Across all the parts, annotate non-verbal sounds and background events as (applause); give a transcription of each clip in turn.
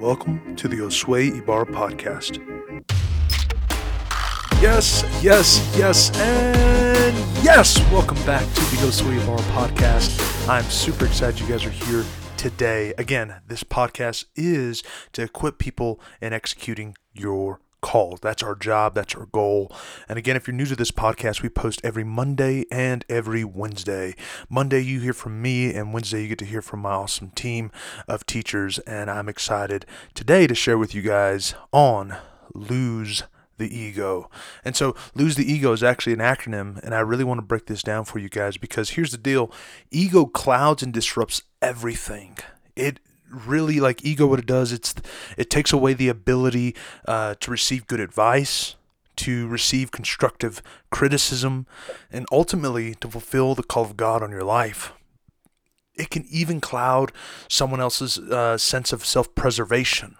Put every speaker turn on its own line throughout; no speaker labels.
welcome to the Josue Ibarra podcast. Yes, yes, yes, and yes! Welcome back to the Josue Ibarra podcast. I'm super excited you guys are here today. Again, this podcast is to equip people in executing your call. That's our job, that's our goal. And again, if you're new to this podcast, we post every Monday and every Wednesday. Monday, you hear from me, and Wednesday, you get to hear from my awesome team of teachers. And I'm excited today to share with you guys on Lose the ego. And so, lose the ego is actually an acronym, and I really want to break this down for you guys because here's the deal ego clouds and disrupts everything. It really like ego what it does it's it takes away the ability uh, to receive good advice to receive constructive criticism and ultimately to fulfill the call of god on your life. It can even cloud someone else's uh, sense of self-preservation.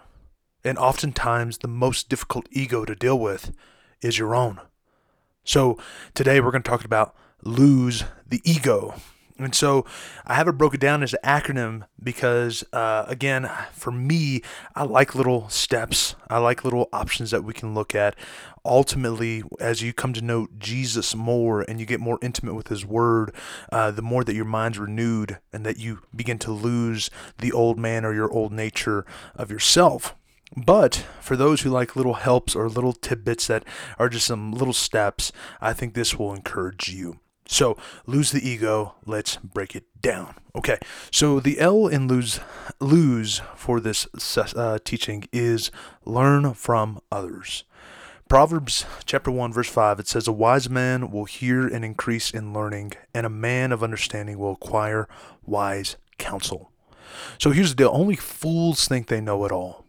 And oftentimes the most difficult ego to deal with is your own. So today we're going to talk about lose the ego and so I have it broken down as an acronym because, uh, again, for me, I like little steps. I like little options that we can look at. Ultimately, as you come to know Jesus more and you get more intimate with His Word, uh, the more that your mind's renewed and that you begin to lose the old man or your old nature of yourself. But for those who like little helps or little tidbits that are just some little steps, I think this will encourage you. So, lose the ego. Let's break it down. Okay. So, the L in lose lose for this uh, teaching is learn from others. Proverbs chapter 1 verse 5 it says a wise man will hear and increase in learning and a man of understanding will acquire wise counsel. So here's the deal only fools think they know it all.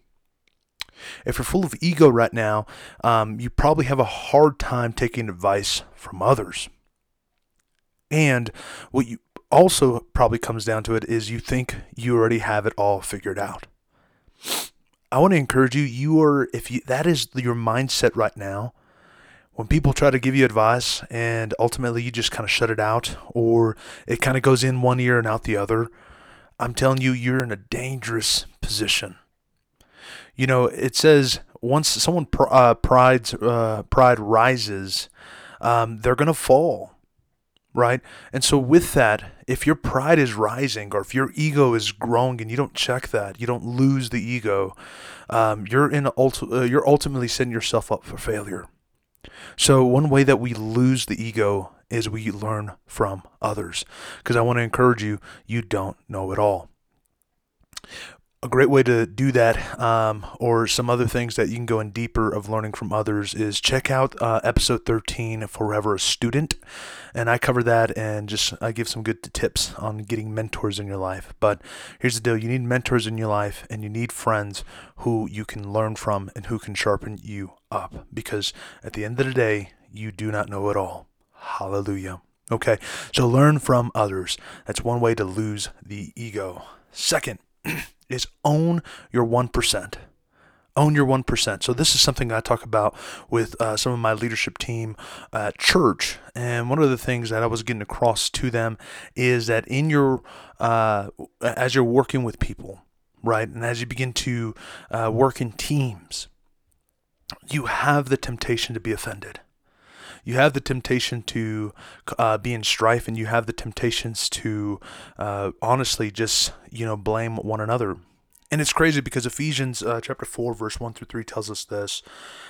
If you're full of ego right now, um, you probably have a hard time taking advice from others. And what you also probably comes down to it is you think you already have it all figured out. I want to encourage you, you are if you that is your mindset right now, when people try to give you advice and ultimately you just kind of shut it out or it kind of goes in one ear and out the other, I'm telling you you're in a dangerous position. You know, it says once someone uh, pride's, uh, pride rises, um, they're going to fall right? And so, with that, if your pride is rising or if your ego is growing and you don't check that, you don't lose the ego, um, you're in ulti- uh, you're ultimately setting yourself up for failure. So, one way that we lose the ego is we learn from others. Because I want to encourage you, you don't know it all a great way to do that, um, or some other things that you can go in deeper of learning from others, is check out uh, episode 13, Forever a Student. And I cover that and just I give some good tips on getting mentors in your life. But here's the deal you need mentors in your life, and you need friends who you can learn from and who can sharpen you up. Because at the end of the day, you do not know it all. Hallelujah. Okay, so learn from others. That's one way to lose the ego. Second, (clears throat) is own your 1%. Own your 1%. So, this is something I talk about with uh, some of my leadership team at church. And one of the things that I was getting across to them is that in your, uh, as you're working with people, right, and as you begin to uh, work in teams, you have the temptation to be offended you have the temptation to uh, be in strife and you have the temptations to uh, honestly just you know blame one another and it's crazy because Ephesians uh, chapter 4, verse 1 through 3 tells us this.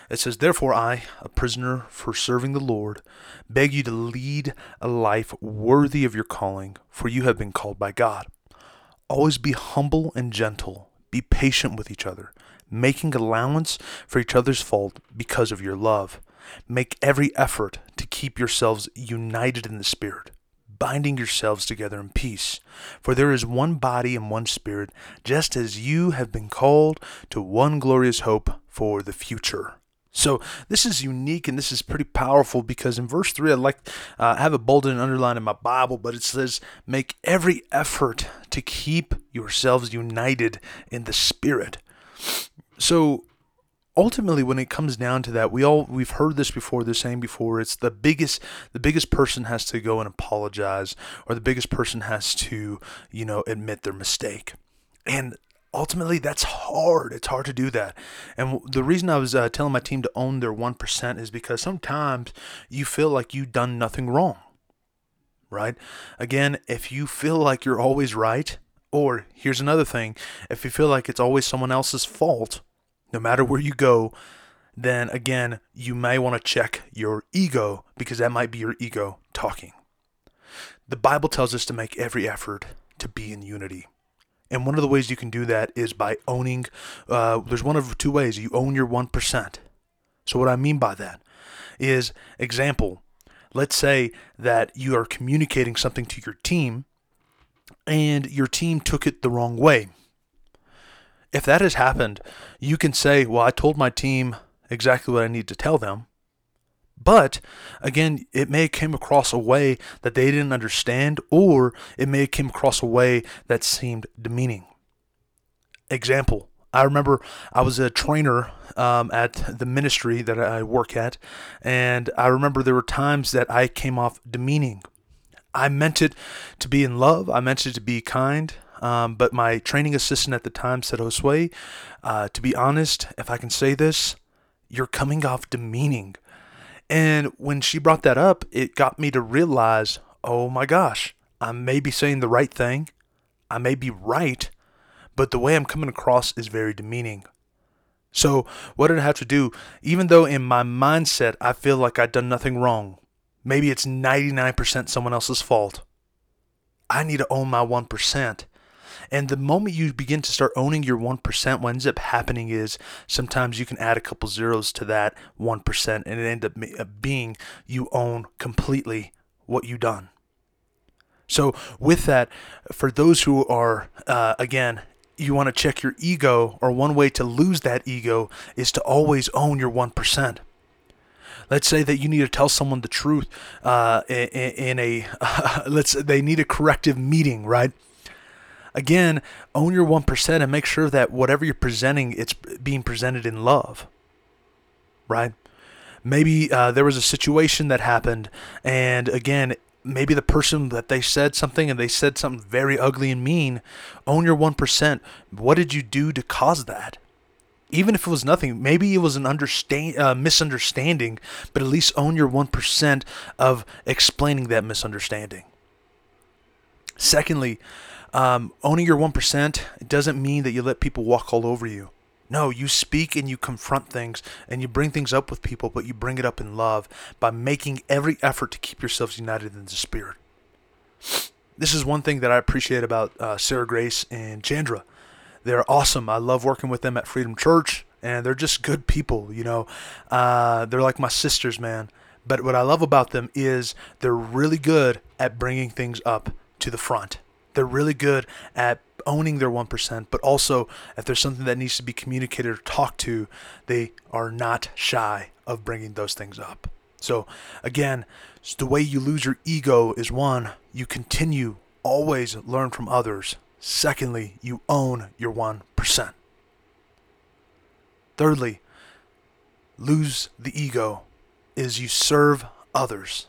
It says, Therefore, I, a prisoner for serving the Lord, beg you to lead a life worthy of your calling, for you have been called by God. Always be humble and gentle, be patient with each other, making allowance for each other's fault because of your love. Make every effort to keep yourselves united in the Spirit, binding yourselves together in peace. For there is one body and one Spirit, just as you have been called to one glorious hope for the future. So this is unique and this is pretty powerful because in verse three, I like uh, have it bolded and underlined in my Bible, but it says, "Make every effort to keep yourselves united in the Spirit." So ultimately when it comes down to that we all we've heard this before the saying before it's the biggest the biggest person has to go and apologize or the biggest person has to you know admit their mistake. And ultimately that's hard. It's hard to do that. And the reason i was uh, telling my team to own their 1% is because sometimes you feel like you've done nothing wrong right? Again if you feel like you're always right or here's another thing if you feel like it's always someone else's fault no matter where you go then again you may want to check your ego because that might be your ego talking the bible tells us to make every effort to be in unity and one of the ways you can do that is by owning, uh, there's one of two ways. You own your 1%. So, what I mean by that is, example, let's say that you are communicating something to your team and your team took it the wrong way. If that has happened, you can say, Well, I told my team exactly what I need to tell them. But again, it may have came across a way that they didn't understand, or it may have came across a way that seemed demeaning. Example: I remember I was a trainer um, at the ministry that I work at, and I remember there were times that I came off demeaning. I meant it to be in love. I meant it to be kind. Um, but my training assistant at the time said, Josue, uh, to be honest, if I can say this, you're coming off demeaning. And when she brought that up, it got me to realize, oh my gosh, I may be saying the right thing. I may be right, but the way I'm coming across is very demeaning. So, what did I have to do? Even though in my mindset I feel like I've done nothing wrong, maybe it's 99% someone else's fault. I need to own my 1%. And the moment you begin to start owning your 1%, what ends up happening is sometimes you can add a couple zeros to that 1%, and it ends up uh, being you own completely what you done. So, with that, for those who are, uh, again, you want to check your ego, or one way to lose that ego is to always own your 1%. Let's say that you need to tell someone the truth uh, in, a, uh, (laughs) let's they need a corrective meeting, right? Again, own your 1% and make sure that whatever you're presenting, it's being presented in love. Right? Maybe uh, there was a situation that happened, and again, maybe the person that they said something and they said something very ugly and mean. Own your 1%. What did you do to cause that? Even if it was nothing, maybe it was an understand, uh, misunderstanding, but at least own your 1% of explaining that misunderstanding. Secondly, um, owning your 1% it doesn't mean that you let people walk all over you. No, you speak and you confront things and you bring things up with people, but you bring it up in love by making every effort to keep yourselves united in the Spirit. This is one thing that I appreciate about uh, Sarah Grace and Chandra. They're awesome. I love working with them at Freedom Church, and they're just good people. You know, uh, they're like my sisters, man. But what I love about them is they're really good at bringing things up to the front. They're really good at owning their 1%, but also if there's something that needs to be communicated or talked to, they are not shy of bringing those things up. So, again, the way you lose your ego is one, you continue always learn from others. Secondly, you own your 1%. Thirdly, lose the ego is you serve others.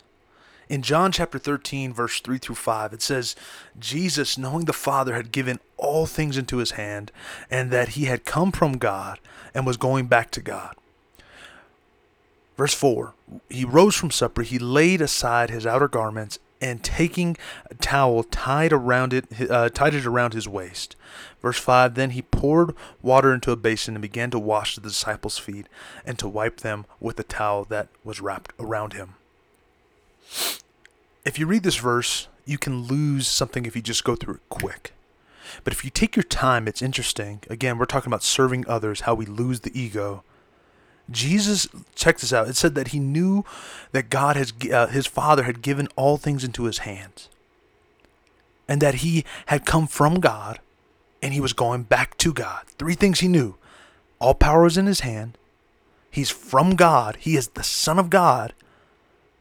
In John chapter 13, verse 3 through 5, it says, Jesus, knowing the Father had given all things into his hand, and that he had come from God and was going back to God. Verse 4 He rose from supper, he laid aside his outer garments, and taking a towel tied around it uh, tied it around his waist. Verse 5 then he poured water into a basin and began to wash the disciples feet and to wipe them with the towel that was wrapped around him if you read this verse, you can lose something if you just go through it quick. But if you take your time, it's interesting. Again, we're talking about serving others, how we lose the ego. Jesus, check this out. It said that he knew that God has, uh, his Father had given all things into his hands, and that he had come from God, and he was going back to God. Three things he knew: all power is in his hand. He's from God. He is the Son of God,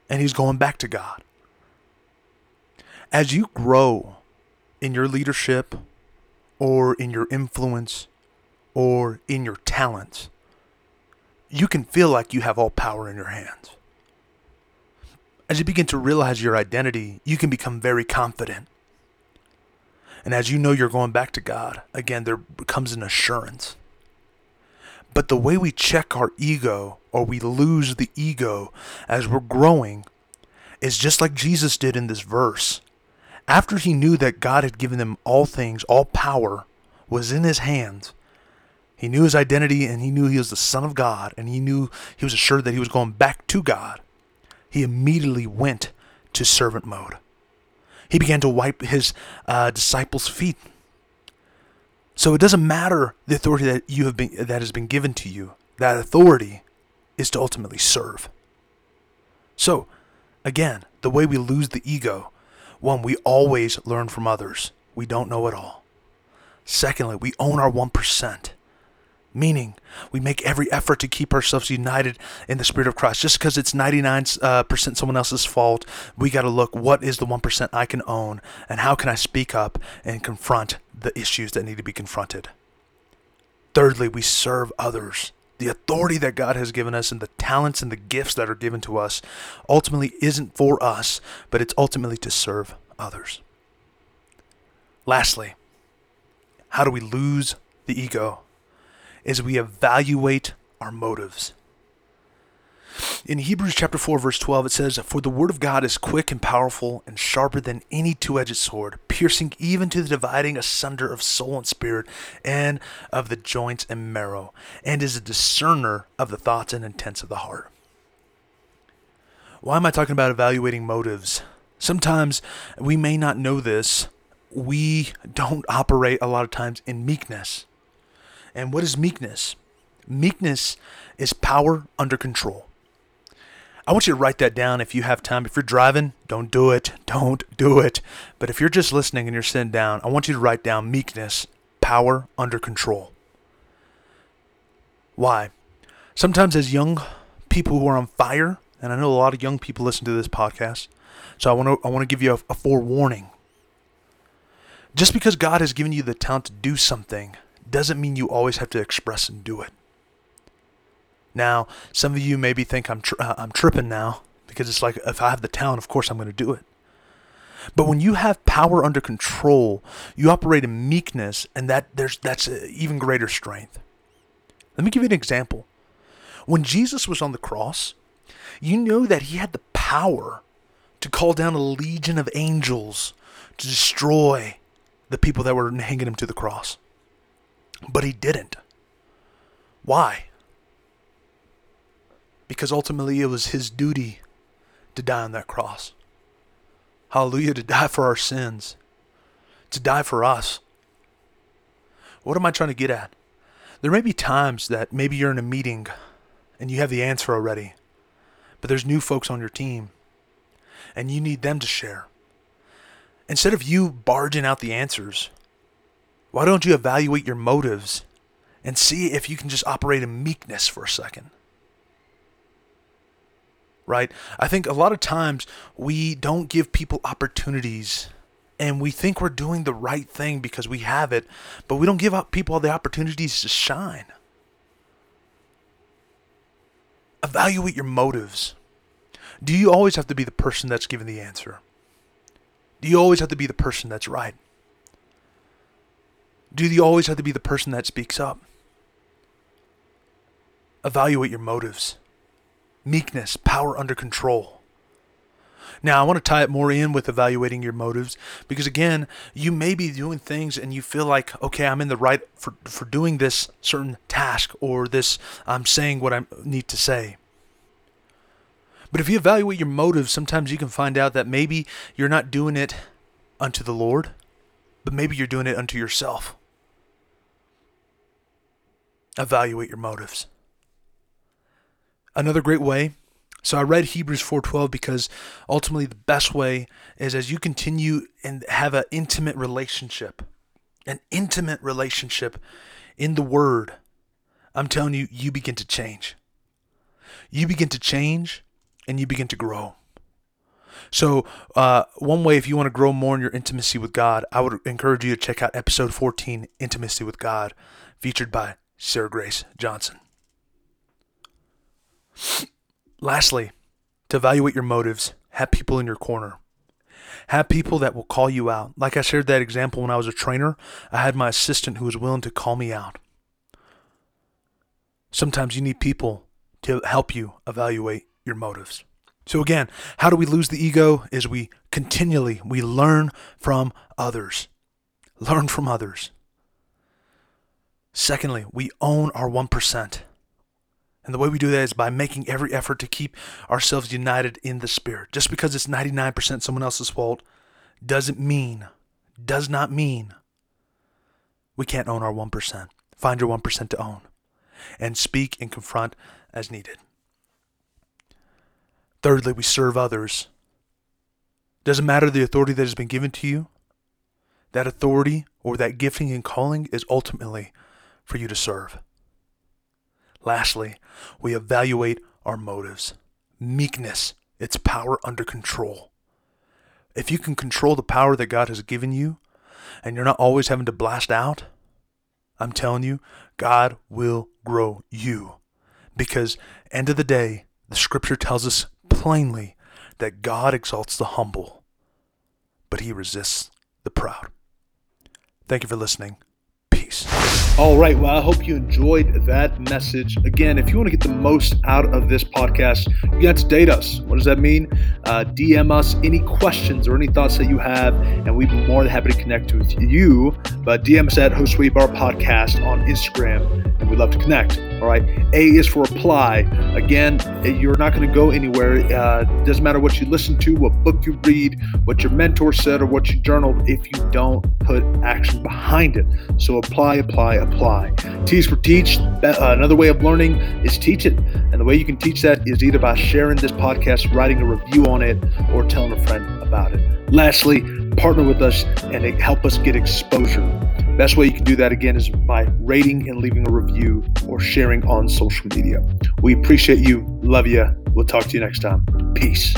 and he's going back to God as you grow in your leadership or in your influence or in your talents, you can feel like you have all power in your hands. As you begin to realize your identity, you can become very confident. And as you know you're going back to God, again, there becomes an assurance. But the way we check our ego or we lose the ego as we're growing is just like Jesus did in this verse. After he knew that God had given him all things, all power was in his hands, he knew his identity and he knew he was the Son of God and he knew he was assured that he was going back to God. He immediately went to servant mode. He began to wipe his uh, disciples' feet. So it doesn't matter the authority that you have been that has been given to you. That authority is to ultimately serve. So, again, the way we lose the ego, one, we always learn from others. We don't know it all. Secondly, we own our 1%. Meaning, we make every effort to keep ourselves united in the Spirit of Christ. Just because it's 99% uh, someone else's fault, we got to look what is the 1% I can own and how can I speak up and confront the issues that need to be confronted. Thirdly, we serve others. The authority that God has given us and the talents and the gifts that are given to us ultimately isn't for us, but it's ultimately to serve others. Lastly, how do we lose the ego? is we evaluate our motives. In Hebrews chapter 4 verse 12 it says for the word of God is quick and powerful and sharper than any two-edged sword piercing even to the dividing asunder of soul and spirit and of the joints and marrow and is a discerner of the thoughts and intents of the heart. Why am I talking about evaluating motives? Sometimes we may not know this. We don't operate a lot of times in meekness. And what is meekness? Meekness is power under control. I want you to write that down if you have time. If you're driving, don't do it. (laughs) Don't do it. But if you're just listening and you're sitting down, I want you to write down meekness, power under control. Why? Sometimes, as young people who are on fire, and I know a lot of young people listen to this podcast, so I want to I want to give you a, a forewarning. Just because God has given you the talent to do something doesn't mean you always have to express and do it. Now, some of you maybe think I'm uh, I'm tripping now because it's like if I have the talent, of course I'm going to do it. But when you have power under control, you operate in meekness, and that there's that's even greater strength. Let me give you an example. When Jesus was on the cross, you know that he had the power to call down a legion of angels to destroy the people that were hanging him to the cross. But he didn't. Why? Because ultimately it was his duty to die on that cross. Hallelujah, to die for our sins, to die for us. What am I trying to get at? There may be times that maybe you're in a meeting and you have the answer already, but there's new folks on your team and you need them to share. Instead of you barging out the answers, why don't you evaluate your motives and see if you can just operate in meekness for a second? Right? I think a lot of times we don't give people opportunities and we think we're doing the right thing because we have it, but we don't give people the opportunities to shine. Evaluate your motives. Do you always have to be the person that's given the answer? Do you always have to be the person that's right? Do you always have to be the person that speaks up? Evaluate your motives. Meekness, power under control. Now, I want to tie it more in with evaluating your motives because, again, you may be doing things and you feel like, okay, I'm in the right for, for doing this certain task or this, I'm saying what I need to say. But if you evaluate your motives, sometimes you can find out that maybe you're not doing it unto the Lord, but maybe you're doing it unto yourself evaluate your motives. Another great way. So I read Hebrews 4:12 because ultimately the best way is as you continue and have an intimate relationship, an intimate relationship in the word. I'm telling you you begin to change. You begin to change and you begin to grow. So, uh, one way, if you want to grow more in your intimacy with God, I would encourage you to check out episode 14, Intimacy with God, featured by Sarah Grace Johnson. Lastly, to evaluate your motives, have people in your corner. Have people that will call you out. Like I shared that example when I was a trainer, I had my assistant who was willing to call me out. Sometimes you need people to help you evaluate your motives. So again, how do we lose the ego is we continually we learn from others. Learn from others. Secondly, we own our 1%. And the way we do that is by making every effort to keep ourselves united in the Spirit. Just because it's 99% someone else's fault doesn't mean, does not mean we can't own our 1%. Find your 1% to own and speak and confront as needed. Thirdly, we serve others. Doesn't matter the authority that has been given to you, that authority or that gifting and calling is ultimately for you to serve. Lastly, we evaluate our motives. Meekness, it's power under control. If you can control the power that God has given you, and you're not always having to blast out, I'm telling you, God will grow you. Because end of the day, the scripture tells us plainly that God exalts the humble, but he resists the proud. Thank you for listening. All right. Well, I hope you enjoyed that message. Again, if you want to get the most out of this podcast, you have to date us. What does that mean? Uh, DM us any questions or any thoughts that you have, and we'd be more than happy to connect with you. But DM us at Host Bar Podcast on Instagram, and we'd love to connect. All right. A is for apply. Again, you're not going to go anywhere. Uh, doesn't matter what you listen to, what book you read, what your mentor said, or what you journaled if you don't put action behind it. So apply, apply, apply. T is for teach. Uh, another way of learning is teach it. And the way you can teach that is either by sharing this podcast, writing a review on it, or telling a friend about it. Lastly, partner with us and help us get exposure. Best way you can do that again is by rating and leaving a review or sharing on social media. We appreciate you. Love you. We'll talk to you next time. Peace.